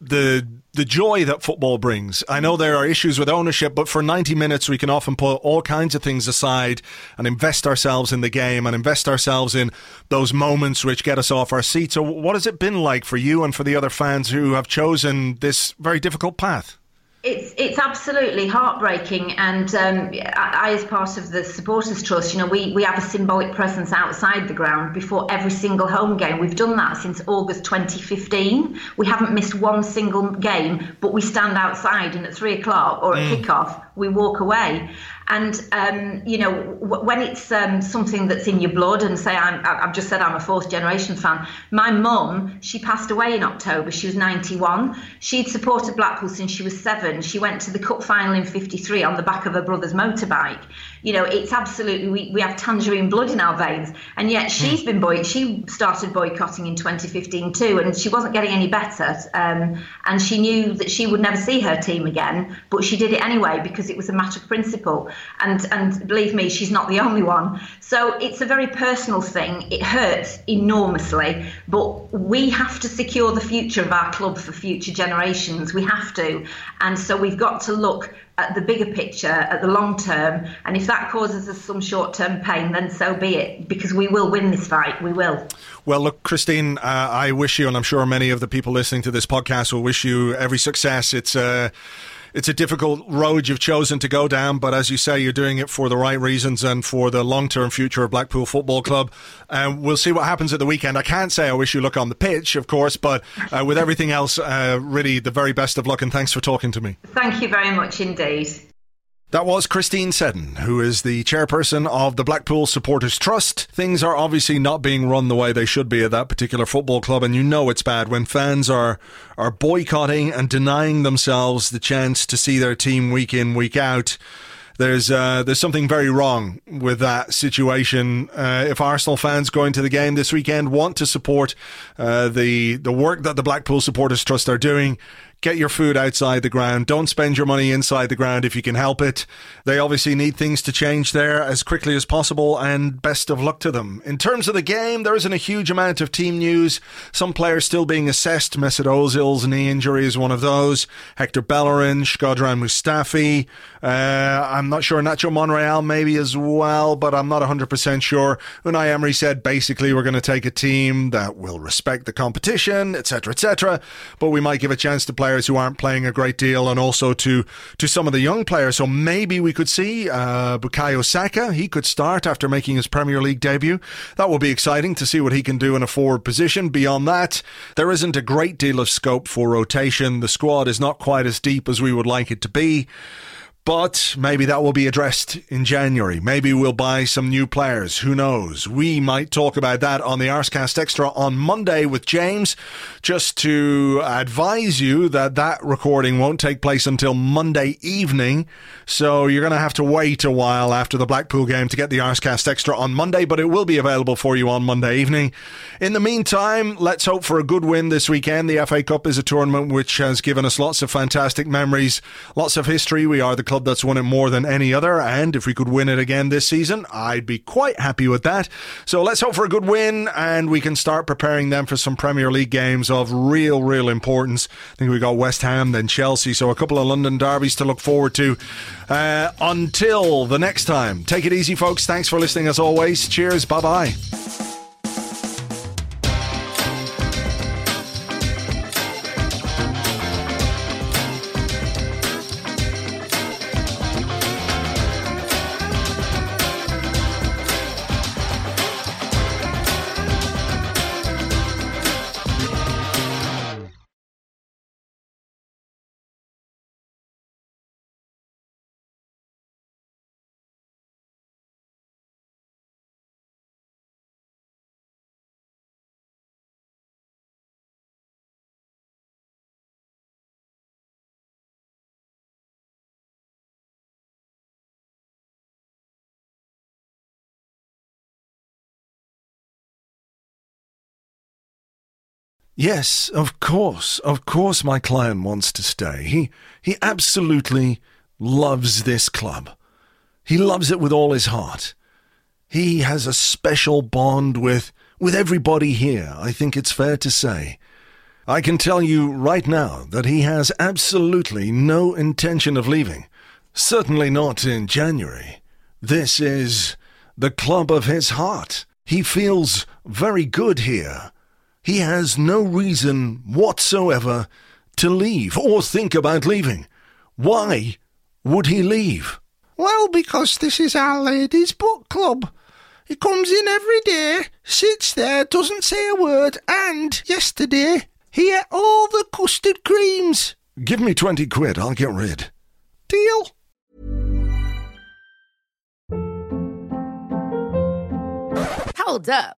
the the joy that football brings. I know there are issues with ownership, but for 90 minutes we can often put all kinds of things aside and invest ourselves in the game and invest ourselves in those moments which get us off our seats. So what has it been like for you and for the other fans who have chosen this very difficult path? It's it's absolutely heartbreaking, and um, I, as part of the supporters trust, you know, we we have a symbolic presence outside the ground before every single home game. We've done that since August 2015. We haven't missed one single game, but we stand outside, and at three o'clock or at mm. kickoff, we walk away. And um, you know, w- when it's um, something that's in your blood, and say I'm, I've just said I'm a fourth generation fan. My mum, she passed away in October. She was 91. She'd supported Blackpool since she was seven. She went to the cup final in '53 on the back of her brother's motorbike. You know, it's absolutely we, we have tangerine blood in our veins. And yet she's been boy. She started boycotting in 2015 too, and she wasn't getting any better. Um, and she knew that she would never see her team again, but she did it anyway because it was a matter of principle and and believe me, she's not the only one. So it's a very personal thing. It hurts enormously, but we have to secure the future of our club for future generations. We have to, and so we've got to look at the bigger picture, at the long term. And if that causes us some short term pain, then so be it, because we will win this fight. We will. Well, look, Christine, uh, I wish you, and I'm sure many of the people listening to this podcast will wish you every success. It's uh, it's a difficult road you've chosen to go down, but as you say, you're doing it for the right reasons and for the long term future of Blackpool Football Club. And uh, we'll see what happens at the weekend. I can't say I wish you luck on the pitch, of course, but uh, with everything else, uh, really the very best of luck and thanks for talking to me. Thank you very much indeed. That was Christine Seddon, who is the chairperson of the Blackpool Supporters Trust. Things are obviously not being run the way they should be at that particular football club, and you know it's bad when fans are are boycotting and denying themselves the chance to see their team week in, week out there's uh, there's something very wrong with that situation. Uh, if Arsenal fans going to the game this weekend want to support uh, the the work that the Blackpool Supporters Trust are doing, get your food outside the ground. Don't spend your money inside the ground if you can help it. They obviously need things to change there as quickly as possible, and best of luck to them. In terms of the game, there isn't a huge amount of team news. Some players still being assessed. Mesut Ozil's knee injury is one of those. Hector Bellerin, Shkodran Mustafi. Uh, I'm not sure. Nacho Monreal maybe as well, but I'm not 100% sure. Unai Emery said basically we're going to take a team that will respect the competition, etc., etc., but we might give a chance to play players who aren't playing a great deal, and also to to some of the young players. So maybe we could see uh, Bukayo Saka. He could start after making his Premier League debut. That will be exciting to see what he can do in a forward position. Beyond that, there isn't a great deal of scope for rotation. The squad is not quite as deep as we would like it to be. But maybe that will be addressed in January. Maybe we'll buy some new players. Who knows? We might talk about that on the Arsecast Extra on Monday with James. Just to advise you that that recording won't take place until Monday evening. So you're going to have to wait a while after the Blackpool game to get the Arsecast Extra on Monday, but it will be available for you on Monday evening. In the meantime, let's hope for a good win this weekend. The FA Cup is a tournament which has given us lots of fantastic memories, lots of history. We are the club that's won it more than any other. And if we could win it again this season, I'd be quite happy with that. So let's hope for a good win and we can start preparing them for some Premier League games of real, real importance. I think we got West Ham, then Chelsea. So a couple of London derbies to look forward to. Uh, until the next time, take it easy, folks. Thanks for listening as always. Cheers. Bye bye. Yes, of course, of course my client wants to stay. He, he absolutely loves this club. He loves it with all his heart. He has a special bond with, with everybody here, I think it's fair to say. I can tell you right now that he has absolutely no intention of leaving. Certainly not in January. This is the club of his heart. He feels very good here. He has no reason whatsoever to leave or think about leaving. Why would he leave? Well, because this is our ladies' book club. He comes in every day, sits there, doesn't say a word, and yesterday he ate all the custard creams. Give me 20 quid, I'll get rid. Deal. Hold up.